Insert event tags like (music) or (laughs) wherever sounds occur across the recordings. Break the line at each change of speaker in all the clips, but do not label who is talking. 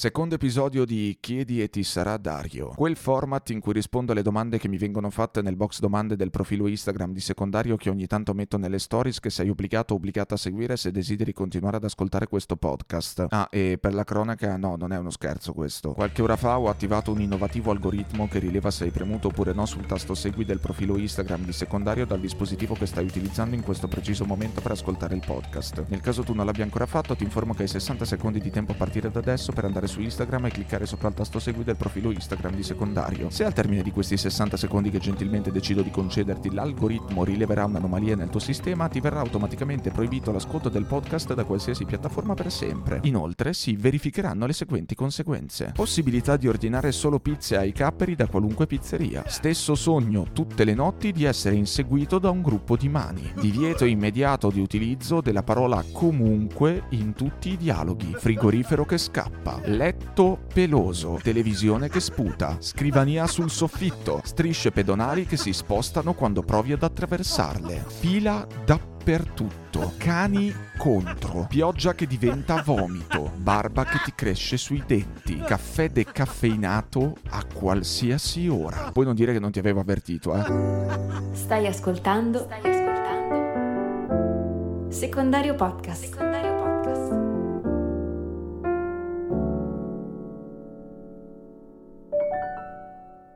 Secondo episodio di Chiedi e ti sarà Dario, quel format in cui rispondo alle domande che mi vengono fatte nel box domande del profilo Instagram di secondario che ogni tanto metto nelle stories che sei obbligato o obbligata a seguire se desideri continuare ad ascoltare questo podcast. Ah, e per la cronaca, no, non è uno scherzo questo. Qualche ora fa ho attivato un innovativo algoritmo che rileva se hai premuto oppure no sul tasto segui del profilo Instagram di secondario dal dispositivo che stai utilizzando in questo preciso momento per ascoltare il podcast. Nel caso tu non l'abbia ancora fatto, ti informo che hai 60 secondi di tempo a partire da adesso per andare su Instagram e cliccare sopra il tasto segui del profilo Instagram di secondario. Se al termine di questi 60 secondi che gentilmente decido di concederti l'algoritmo rileverà un'anomalia nel tuo sistema, ti verrà automaticamente proibito l'ascolto del podcast da qualsiasi piattaforma per sempre. Inoltre si verificheranno le seguenti conseguenze. Possibilità di ordinare solo pizze ai capperi da qualunque pizzeria. Stesso sogno tutte le notti di essere inseguito da un gruppo di mani. Divieto immediato di utilizzo della parola comunque in tutti i dialoghi. Frigorifero che scappa. Letto peloso, televisione che sputa, scrivania sul soffitto, strisce pedonali che si spostano quando provi ad attraversarle, fila dappertutto, cani contro, pioggia che diventa vomito, barba che ti cresce sui denti, caffè decaffeinato a qualsiasi ora. Puoi non dire che non ti avevo avvertito, eh?
Stai ascoltando? Stai ascoltando? Secondario podcast. Secondario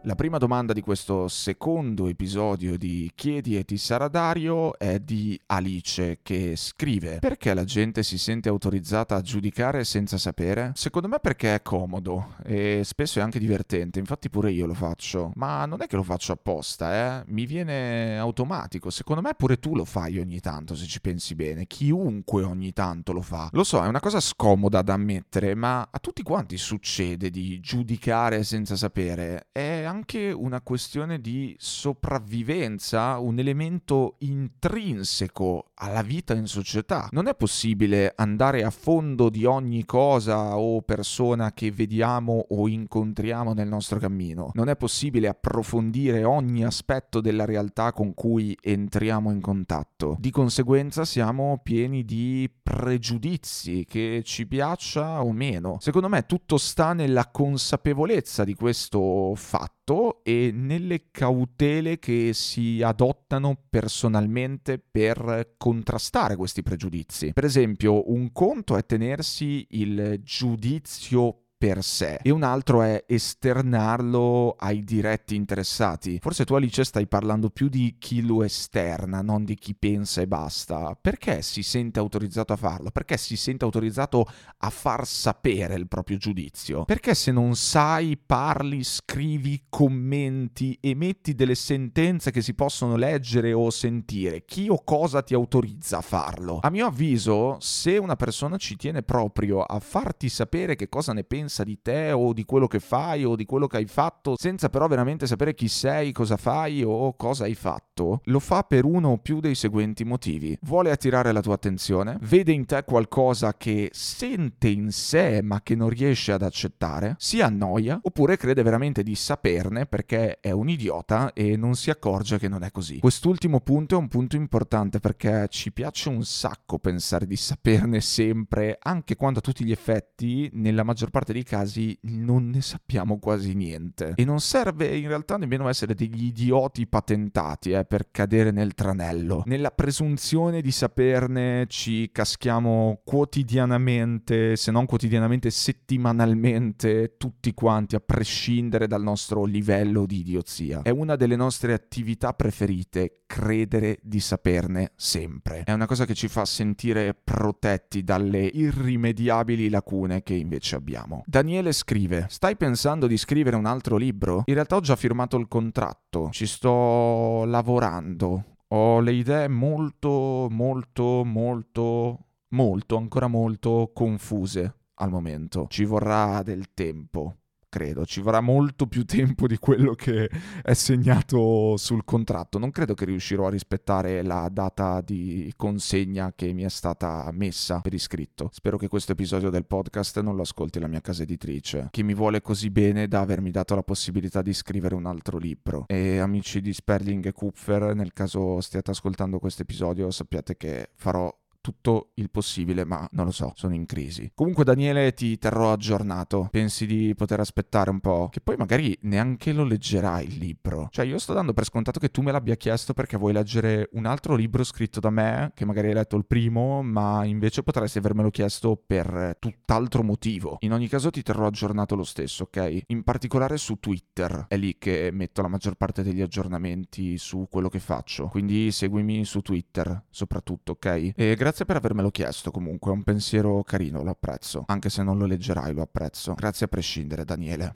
La prima domanda di questo secondo episodio di Chiedi e ti sarà Dario è di Alice che scrive Perché la gente si sente autorizzata a giudicare senza sapere? Secondo me perché è comodo e spesso è anche divertente, infatti pure io lo faccio, ma non è che lo faccio apposta, eh? Mi viene automatico, secondo me pure tu lo fai ogni tanto se ci pensi bene, chiunque ogni tanto lo fa. Lo so, è una cosa scomoda da ammettere, ma a tutti quanti succede di giudicare senza sapere. È anche una questione di sopravvivenza, un elemento intrinseco alla vita in società. Non è possibile andare a fondo di ogni cosa o persona che vediamo o incontriamo nel nostro cammino. Non è possibile approfondire ogni aspetto della realtà con cui entriamo in contatto. Di conseguenza siamo pieni di pregiudizi, che ci piaccia o meno. Secondo me tutto sta nella consapevolezza di questo fatto e nelle cautele che si adottano personalmente per contrastare questi pregiudizi. Per esempio, un conto è tenersi il giudizio per sé e un altro è esternarlo ai diretti interessati. Forse tu Alice stai parlando più di chi lo esterna, non di chi pensa e basta. Perché si sente autorizzato a farlo? Perché si sente autorizzato a far sapere il proprio giudizio? Perché se non sai, parli, scrivi, commenti, emetti delle sentenze che si possono leggere o sentire? Chi o cosa ti autorizza a farlo? A mio avviso, se una persona ci tiene proprio a farti sapere che cosa ne pensa di te o di quello che fai o di quello che hai fatto, senza però veramente sapere chi sei, cosa fai o cosa hai fatto, lo fa per uno o più dei seguenti motivi. Vuole attirare la tua attenzione, vede in te qualcosa che sente in sé ma che non riesce ad accettare, si annoia oppure crede veramente di saperne perché è un idiota e non si accorge che non è così. Quest'ultimo punto è un punto importante perché ci piace un sacco pensare di saperne sempre, anche quando a tutti gli effetti, nella maggior parte dei casi, non ne sappiamo quasi niente. E non serve in realtà nemmeno essere degli idioti patentati eh, per cadere nel tranello. Nella presunzione di saperne ci caschiamo quotidianamente, se non quotidianamente, settimanalmente, tutti quanti, a prescindere dal nostro livello di idiozia. È una delle nostre attività preferite, credere di saperne sempre. È una cosa che ci fa sentire protetti dalle irrimediabili lacune che invece abbiamo. Daniele scrive: Stai pensando di scrivere un altro libro? In realtà ho già firmato il contratto, ci sto lavorando. Ho le idee molto, molto, molto, molto, ancora molto confuse al momento. Ci vorrà del tempo credo. Ci vorrà molto più tempo di quello che è segnato sul contratto. Non credo che riuscirò a rispettare la data di consegna che mi è stata messa per iscritto. Spero che questo episodio del podcast non lo ascolti la mia casa editrice, che mi vuole così bene da avermi dato la possibilità di scrivere un altro libro. E amici di Sperling e Kupfer, nel caso stiate ascoltando questo episodio, sappiate che farò tutto il possibile, ma non lo so, sono in crisi. Comunque Daniele ti terrò aggiornato. Pensi di poter aspettare un po'? Che poi magari neanche lo leggerai il libro. Cioè io sto dando per scontato che tu me l'abbia chiesto perché vuoi leggere un altro libro scritto da me, che magari hai letto il primo, ma invece potresti avermelo chiesto per tutt'altro motivo. In ogni caso ti terrò aggiornato lo stesso, ok? In particolare su Twitter. È lì che metto la maggior parte degli aggiornamenti su quello che faccio. Quindi seguimi su Twitter, soprattutto, ok? E grazie Grazie per avermelo chiesto comunque, è un pensiero carino, lo apprezzo. Anche se non lo leggerai, lo apprezzo. Grazie a prescindere, Daniele.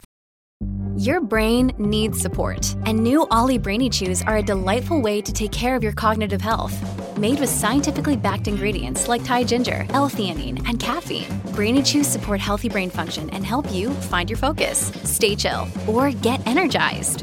Your brain needs support, and new Ollie Brainy Chews are a delightful way to take care of your cognitive health. Made with scientifically backed ingredients like Thai ginger, L-theanine, and caffeine, Brainy Chews support healthy brain function and help you find your focus, stay chill, or get energized.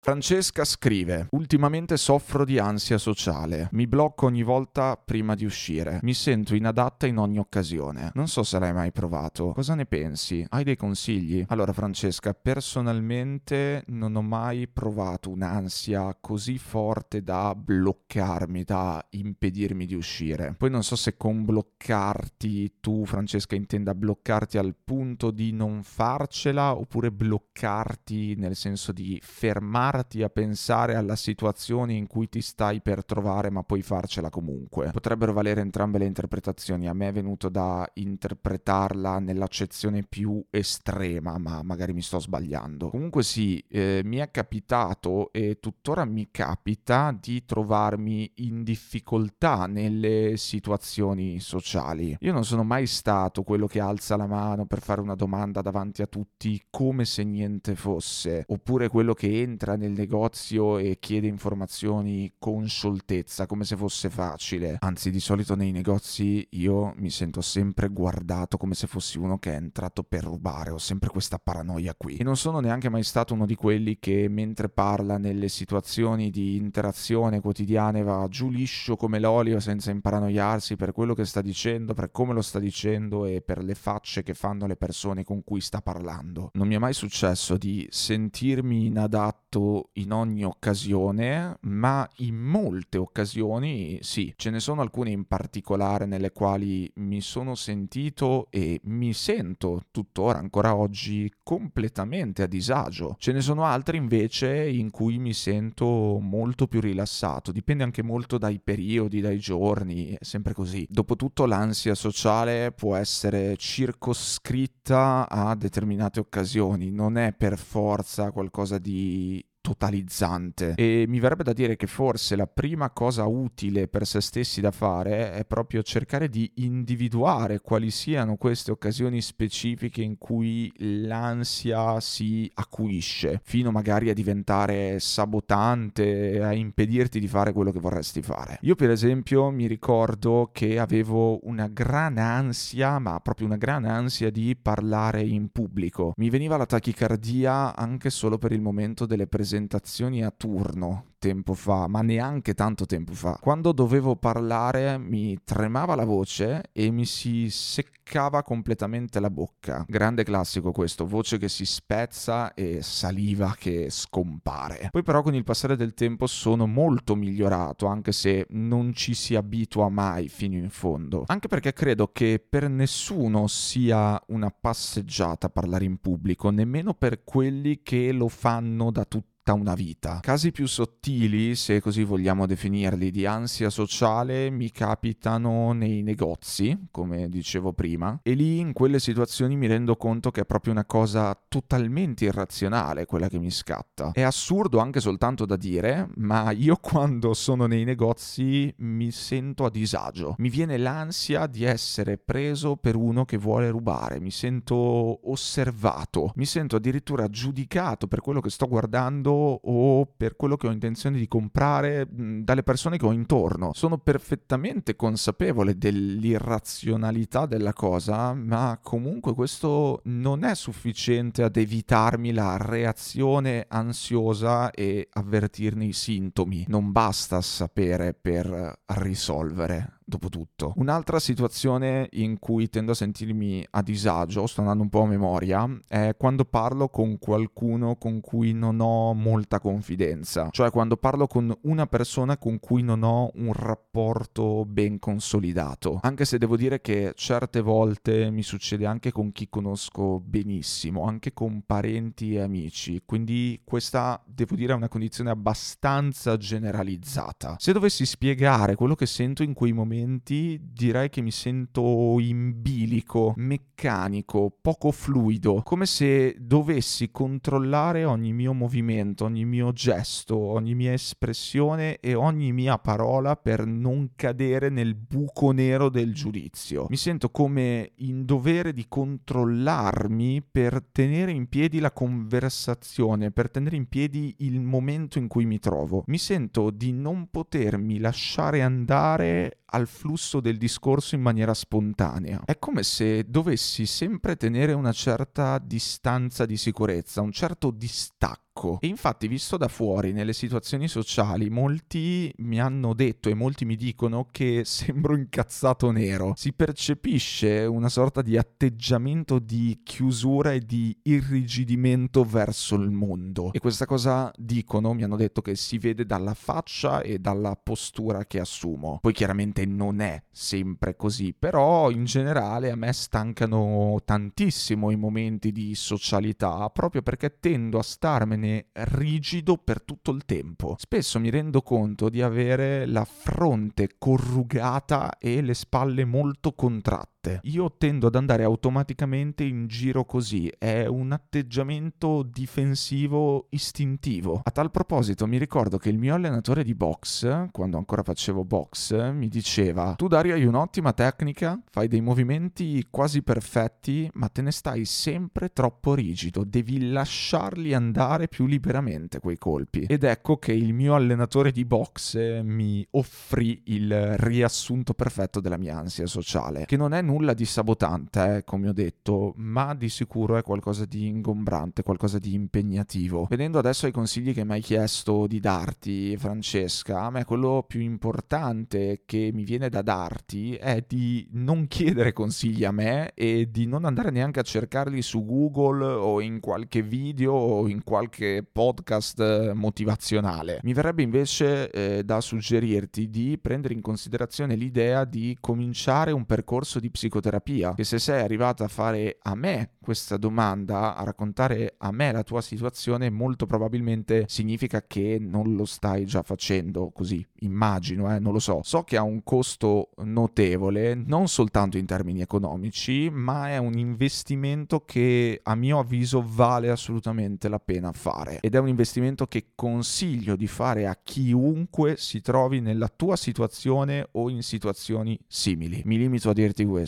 Francesca scrive: Ultimamente soffro di ansia sociale. Mi blocco ogni volta prima di uscire. Mi sento inadatta in ogni occasione. Non so se l'hai mai provato. Cosa ne pensi? Hai dei consigli? Allora, Francesca, personalmente non ho mai provato un'ansia così forte da bloccarmi, da impedirmi di uscire. Poi non so se con bloccarti tu, Francesca, intenda bloccarti al punto di non farcela oppure bloccarti nel senso di fermare fermarti a pensare alla situazione in cui ti stai per trovare, ma puoi farcela comunque. Potrebbero valere entrambe le interpretazioni. A me è venuto da interpretarla nell'accezione più estrema, ma magari mi sto sbagliando. Comunque sì, eh, mi è capitato e tuttora mi capita di trovarmi in difficoltà nelle situazioni sociali. Io non sono mai stato quello che alza la mano per fare una domanda davanti a tutti come se niente fosse, oppure quello che entra nel negozio e chiede informazioni con scioltezza, come se fosse facile. Anzi, di solito nei negozi io mi sento sempre guardato come se fossi uno che è entrato per rubare, ho sempre questa paranoia qui. E non sono neanche mai stato uno di quelli che mentre parla nelle situazioni di interazione quotidiane va giù liscio come l'olio senza imparanoiarsi per quello che sta dicendo, per come lo sta dicendo e per le facce che fanno le persone con cui sta parlando. Non mi è mai successo di sentirmi inadatto in ogni occasione, ma in molte occasioni sì, ce ne sono alcune in particolare nelle quali mi sono sentito e mi sento tuttora ancora oggi completamente a disagio. Ce ne sono altre invece in cui mi sento molto più rilassato, dipende anche molto dai periodi, dai giorni, è sempre così. Dopotutto l'ansia sociale può essere circoscritta a determinate occasioni, non è per forza qualcosa di totalizzante. E mi verrebbe da dire che forse la prima cosa utile per se stessi da fare è proprio cercare di individuare quali siano queste occasioni specifiche in cui l'ansia si acuisce fino magari a diventare sabotante a impedirti di fare quello che vorresti fare. Io per esempio mi ricordo che avevo una gran ansia ma proprio una gran ansia di parlare in pubblico. Mi veniva la tachicardia anche solo per il momento delle presentazioni presentazioni a turno tempo fa, ma neanche tanto tempo fa. Quando dovevo parlare mi tremava la voce e mi si seccava completamente la bocca. Grande classico questo, voce che si spezza e saliva che scompare. Poi però con il passare del tempo sono molto migliorato, anche se non ci si abitua mai fino in fondo. Anche perché credo che per nessuno sia una passeggiata parlare in pubblico, nemmeno per quelli che lo fanno da tutta una vita. Casi più sottili sottili, se così vogliamo definirli, di ansia sociale mi capitano nei negozi, come dicevo prima, e lì in quelle situazioni mi rendo conto che è proprio una cosa totalmente irrazionale quella che mi scatta. È assurdo anche soltanto da dire, ma io (laughs) quando sono nei negozi mi sento a disagio. Mi viene l'ansia di essere preso per uno che vuole rubare, mi sento osservato, mi sento addirittura giudicato per quello che sto guardando o per quello che ho intenzione di comprare dalle persone che ho intorno. Sono perfettamente consapevole dell'irrazionalità della cosa, ma comunque questo non è sufficiente ad evitarmi la reazione ansiosa e avvertirne i sintomi. Non basta sapere per risolvere dopo tutto. Un'altra situazione in cui tendo a sentirmi a disagio, sto andando un po' a memoria, è quando parlo con qualcuno con cui non ho molta confidenza, cioè quando parlo con una persona con cui non ho un rapporto ben consolidato, anche se devo dire che certe volte mi succede anche con chi conosco benissimo, anche con parenti e amici, quindi questa devo dire è una condizione abbastanza generalizzata. Se dovessi spiegare quello che sento in quei momenti momenti direi che mi sento in bilico, meccanico, poco fluido, come se dovessi controllare ogni mio movimento, ogni mio gesto, ogni mia espressione e ogni mia parola per non cadere nel buco nero del giudizio. Mi sento come in dovere di controllarmi per tenere in piedi la conversazione, per tenere in piedi il momento in cui mi trovo. Mi sento di non potermi lasciare andare al flusso del discorso in maniera spontanea. È come se dovessi sempre tenere una certa distanza di sicurezza, un certo distacco poco. E infatti, visto da fuori, nelle situazioni sociali, molti mi hanno detto e molti mi dicono che (laughs) sembro incazzato nero. Si percepisce una sorta di atteggiamento di chiusura e di irrigidimento verso il mondo. E questa cosa dicono, mi hanno detto che si vede dalla faccia e dalla postura che assumo. Poi chiaramente non è sempre così, però in generale a me stancano tantissimo i momenti di socialità proprio perché tendo a starmene rimane rigido per tutto il tempo. Spesso mi rendo conto di avere la fronte corrugata e le spalle molto contratte niente. Io tendo ad andare automaticamente in giro così, è un atteggiamento difensivo istintivo. A tal proposito mi ricordo che il mio allenatore di box, quando ancora facevo box, mi diceva "Tu Dario hai un'ottima tecnica, fai dei movimenti quasi perfetti, ma te ne stai sempre troppo rigido, devi lasciarli andare più liberamente quei colpi". Ed ecco che il mio allenatore di box mi offrì il riassunto perfetto della mia ansia sociale, che non è nulla di sabotante, eh, come ho detto, ma di sicuro è qualcosa di ingombrante, qualcosa di impegnativo. Vedendo adesso ai consigli che mi hai chiesto di darti, Francesca, a me quello più importante che mi viene da darti è di non chiedere consigli a me e di non andare neanche a cercarli su Google o in qualche video o in qualche podcast motivazionale. Mi verrebbe invece eh, da suggerirti di prendere in considerazione l'idea di cominciare un percorso di psicoterapia, che se sei arrivata a fare a me questa domanda, a raccontare a me la tua situazione, molto probabilmente significa che non lo stai già facendo così, immagino, eh, non lo so. So che ha un costo notevole, non soltanto in termini economici, ma è un investimento che a mio avviso vale assolutamente la pena fare ed è un investimento che consiglio di fare a chiunque si trovi nella tua situazione o in situazioni simili. Mi limito a dirti questo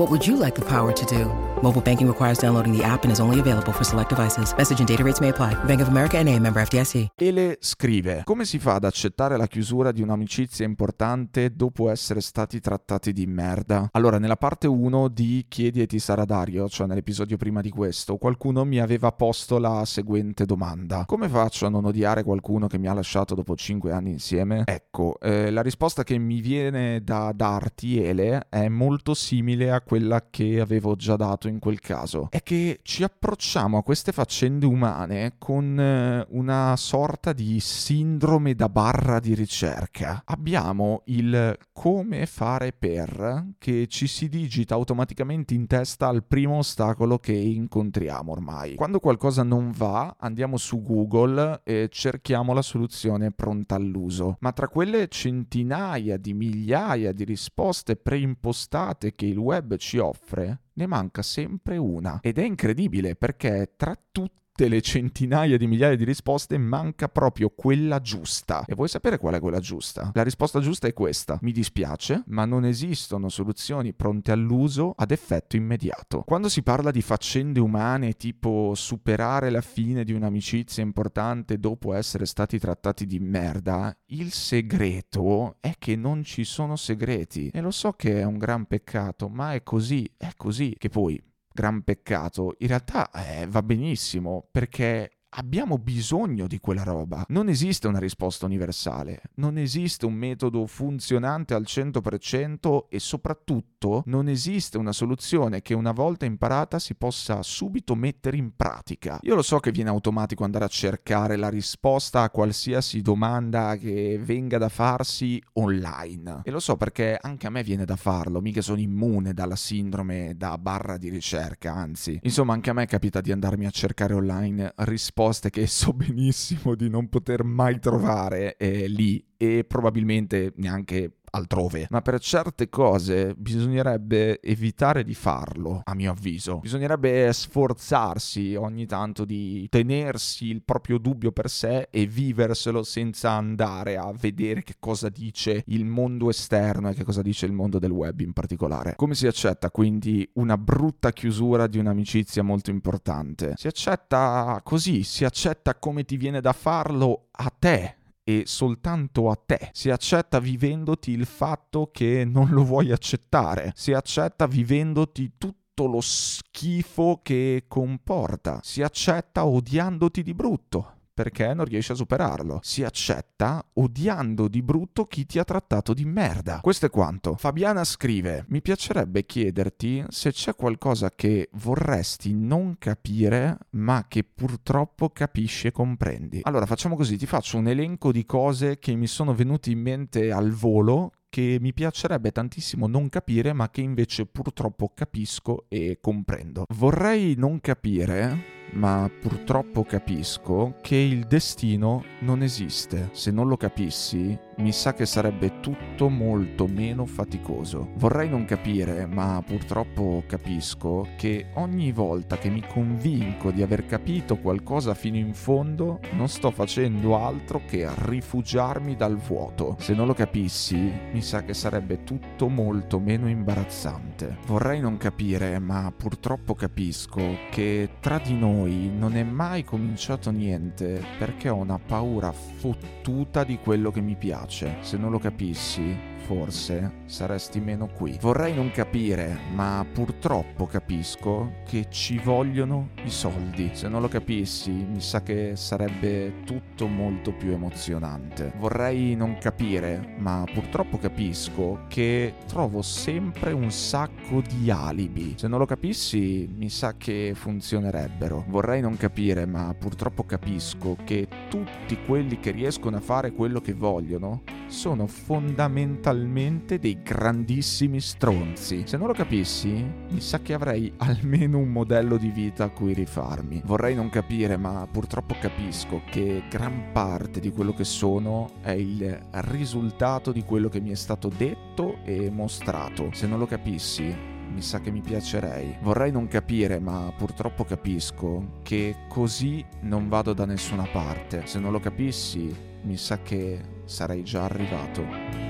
What would you like the power to do? Mobile banking requires downloading the app and is only available for select devices. Message and data rates may apply. Bank of America NA, member FDIC.
Ele scrive: Come si fa ad accettare la chiusura di un'amicizia importante dopo essere stati trattati di merda? Allora, nella parte 1 di Chiedi e ti sarà Dario, cioè nell'episodio prima di questo, qualcuno mi aveva posto la seguente domanda: Come faccio a non odiare qualcuno che mi ha lasciato dopo 5 anni insieme? Ecco, eh, la risposta che mi viene da darti, Ele, è molto simile a quella che avevo già dato in quel caso. È che ci approcciamo a queste faccende umane con eh, una sorta di sindrome da barra di ricerca. Abbiamo il come fare per che ci si digita automaticamente in testa al primo ostacolo che incontriamo ormai. Quando qualcosa non va, andiamo su Google e cerchiamo la soluzione pronta all'uso. Ma tra quelle centinaia di migliaia di risposte preimpostate che il web ci offre, ne manca sempre una. Ed è incredibile perché tra tutte le centinaia di migliaia di risposte manca proprio quella giusta. E vuoi sapere qual è quella giusta? La risposta giusta è questa. Mi dispiace, ma non esistono soluzioni pronte all'uso ad effetto immediato. Quando si parla di faccende umane tipo superare la fine di un'amicizia importante dopo essere stati trattati di merda, il segreto è che non ci sono segreti. E lo so che è un gran peccato, ma è così, è così. Che poi gran peccato, in realtà eh, va benissimo perché abbiamo bisogno di quella roba. Non esiste una risposta universale, non esiste un metodo funzionante al 100% e soprattutto non esiste una soluzione che una volta imparata si possa subito mettere in pratica. Io lo so che viene automatico andare a cercare la risposta a qualsiasi domanda che venga da farsi online e lo so perché anche a me viene da farlo, mica sono immune dalla sindrome da barra di ricerca, anzi. Insomma, anche a me capita di andarmi a cercare online risposte risposte che so (laughs) benissimo di non poter mai trovare eh, lì e probabilmente neanche altrove. Ma per certe cose bisognerebbe evitare di farlo, a mio avviso. Bisognerebbe sforzarsi ogni tanto di tenersi il proprio dubbio per sé e viverselo senza andare a vedere che cosa dice il mondo esterno e che cosa dice il mondo del web in particolare. Come si accetta quindi una brutta chiusura di un'amicizia molto importante? Si accetta così, si accetta come ti viene da farlo a te e soltanto a te. Si accetta vivendoti il fatto che non lo vuoi accettare. Si accetta vivendoti tutto lo schifo che comporta. Si accetta odiandoti di brutto perché non riesci a superarlo. Si accetta odiando di brutto chi ti ha trattato di merda. Questo è quanto. Fabiana scrive: Mi piacerebbe chiederti se c'è qualcosa che vorresti non capire, ma che purtroppo capisci e comprendi. Allora, facciamo così: ti faccio un elenco di cose che mi sono venute in mente al volo che mi piacerebbe tantissimo non capire, ma che invece purtroppo capisco e comprendo. Vorrei non capire ma purtroppo capisco che il destino non esiste. Se non lo capissi, mi sa che sarebbe tutto molto meno faticoso. Vorrei non capire, ma purtroppo capisco che ogni volta che mi convinco di aver capito qualcosa fino in fondo, non sto facendo altro che rifugiarmi dal vuoto. Se non lo capissi, mi sa che sarebbe tutto molto meno imbarazzante. Vorrei non capire, ma purtroppo capisco che tra di noi non è mai cominciato niente perché ho una paura fottuta di quello che mi piace. Se non lo capissi, forse saresti meno qui. Vorrei non capire, ma purtroppo capisco che ci vogliono i soldi. Se non lo capissi, mi sa che sarebbe tutto molto più emozionante. Vorrei non capire, ma purtroppo capisco che trovo sempre un sacco di alibi. Se non lo capissi, mi sa che funzionerebbero. Vorrei non capire, ma purtroppo capisco che tutti quelli che riescono a fare quello che vogliono sono fondamentalmente dei grandissimi stronzi. Se non lo capissi, mi sa che avrei almeno un modello di vita a cui rifarmi. Vorrei non capire, ma purtroppo capisco che gran parte di quello che sono è il risultato di quello che mi è stato detto e mostrato. Se non lo capissi, mi sa che mi piacerei. Vorrei non capire, ma purtroppo capisco che così non vado da nessuna parte. Se non lo capissi, mi sa che sarei già arrivato.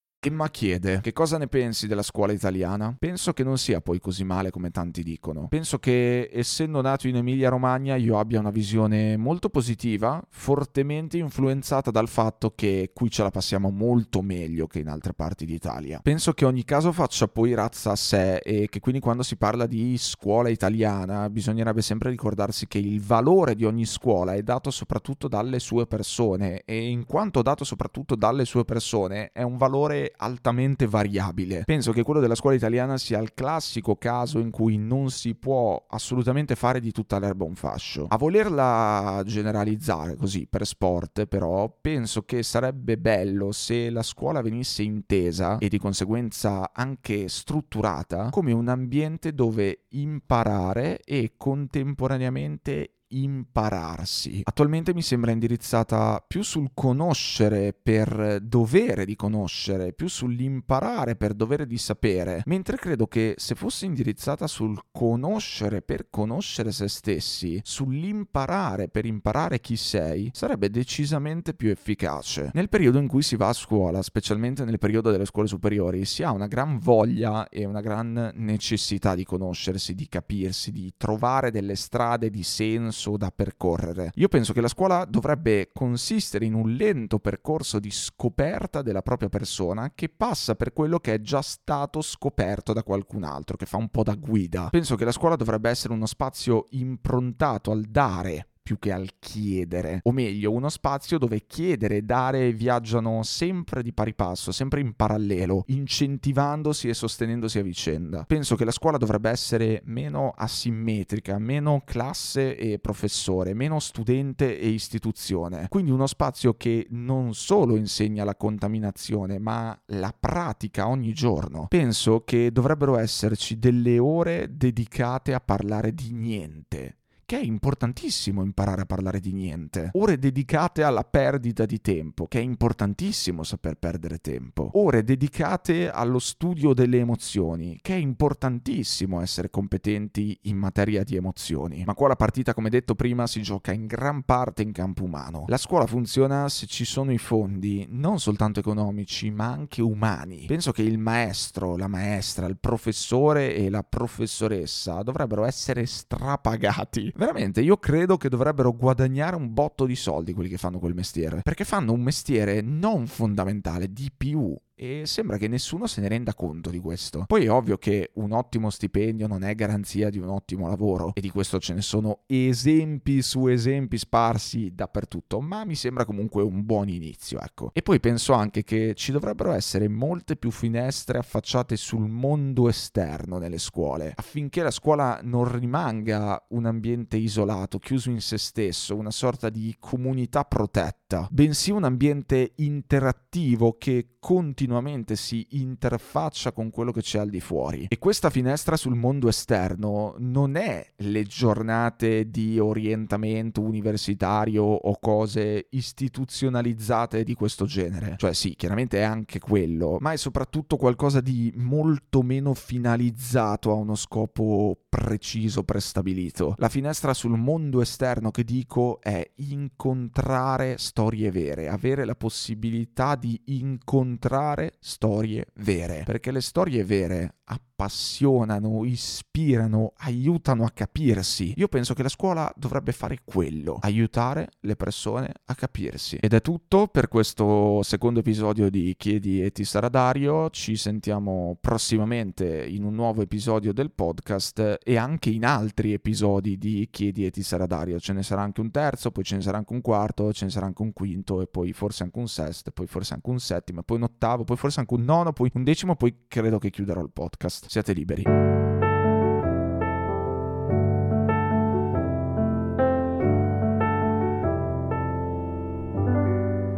Emma chiede che cosa ne pensi della scuola italiana? Penso che non sia poi così male come tanti dicono. Penso che essendo nato in Emilia Romagna io abbia una visione molto positiva, fortemente influenzata dal fatto che qui ce la passiamo molto meglio che in altre parti d'Italia. Penso che ogni caso faccia poi razza a sé e che quindi quando si parla di scuola italiana bisognerebbe sempre ricordarsi che il valore di ogni scuola è dato soprattutto dalle sue persone e in quanto dato soprattutto dalle sue persone è un valore altamente variabile. Penso che quello della scuola italiana sia il classico caso in cui non si può assolutamente fare di tutta l'erba un fascio. A volerla generalizzare così per sport, però, penso che sarebbe bello se la scuola venisse intesa e di conseguenza anche strutturata come un ambiente dove imparare e contemporaneamente impararsi. Attualmente mi sembra indirizzata più sul conoscere per dovere di conoscere, più sull'imparare per dovere di sapere, mentre credo che se fosse indirizzata sul conoscere per conoscere se stessi, sull'imparare per imparare chi sei, sarebbe decisamente più efficace. Nel periodo in cui si va a scuola, specialmente nel periodo delle scuole superiori, si ha una gran voglia e una gran necessità di conoscersi, di capirsi, di trovare delle strade di senso percorso da percorrere. Io penso che la scuola dovrebbe consistere in un lento percorso di scoperta della propria persona che passa per quello che è già stato scoperto da qualcun altro, che fa un po' da guida. Penso che la scuola dovrebbe essere uno spazio improntato al dare più che al chiedere, o meglio, uno spazio dove chiedere e dare viaggiano sempre di pari passo, sempre in parallelo, incentivandosi e sostenendosi a vicenda. Penso che la scuola dovrebbe essere meno asimmetrica, meno classe e professore, meno studente e istituzione, quindi uno spazio che non solo insegna la contaminazione, ma la pratica ogni giorno. Penso che dovrebbero esserci delle ore dedicate a parlare di niente che è importantissimo imparare a parlare di niente. Ore dedicate alla perdita di tempo, che è importantissimo saper perdere tempo. Ore dedicate allo studio delle emozioni, che è importantissimo essere competenti in materia di emozioni. Ma qua la partita, come detto prima, si gioca in gran parte in campo umano. La scuola funziona se ci sono i fondi, non soltanto economici, ma anche umani. Penso che il maestro, la maestra, il professore e la professoressa dovrebbero essere strapagati veramente io credo che dovrebbero guadagnare un botto di soldi quelli che fanno quel mestiere, perché fanno un mestiere non fondamentale, di più e sembra che nessuno se ne renda conto di questo. Poi è ovvio che un ottimo stipendio non è garanzia di un ottimo lavoro e di questo ce ne sono esempi su esempi sparsi dappertutto, ma mi sembra comunque un buon inizio, ecco. E poi penso anche che ci dovrebbero essere molte più finestre affacciate sul mondo esterno nelle scuole, affinché la scuola non rimanga un ambiente isolato, chiuso in se stesso, una sorta di comunità protetta, bensì un ambiente interattivo che continuamente si interfaccia con quello che c'è al di fuori. E questa finestra sul mondo esterno non è le giornate di orientamento universitario o cose istituzionalizzate di questo genere. Cioè sì, chiaramente è anche quello, ma è soprattutto qualcosa di molto meno finalizzato a uno scopo preciso, prestabilito. La finestra sul mondo esterno che dico è incontrare storie vere, avere la possibilità di incontrare raccontare storie vere, perché le storie vere appassionano, ispirano, aiutano a capirsi. Io penso che la scuola dovrebbe fare quello, aiutare le persone a capirsi. Ed è tutto per questo secondo episodio di Chiedi e ti sarà Dario. Ci sentiamo prossimamente in un nuovo episodio del podcast e anche in altri episodi di Chiedi e ti sarà Dario. Ce ne sarà anche un terzo, poi ce ne sarà anche un quarto, ce ne sarà anche un quinto e poi forse anche un sesto, poi forse anche un settimo, poi un ottavo, poi forse anche un nono, poi un decimo, poi credo che chiuderò il podcast siate liberi.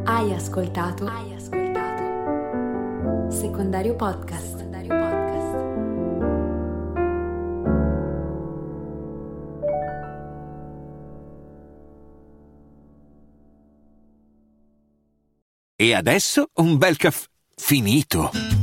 Hai ascoltato? Hai ascoltato? Secondario Podcast. Secondario Podcast.
E adesso un bel caffè finito.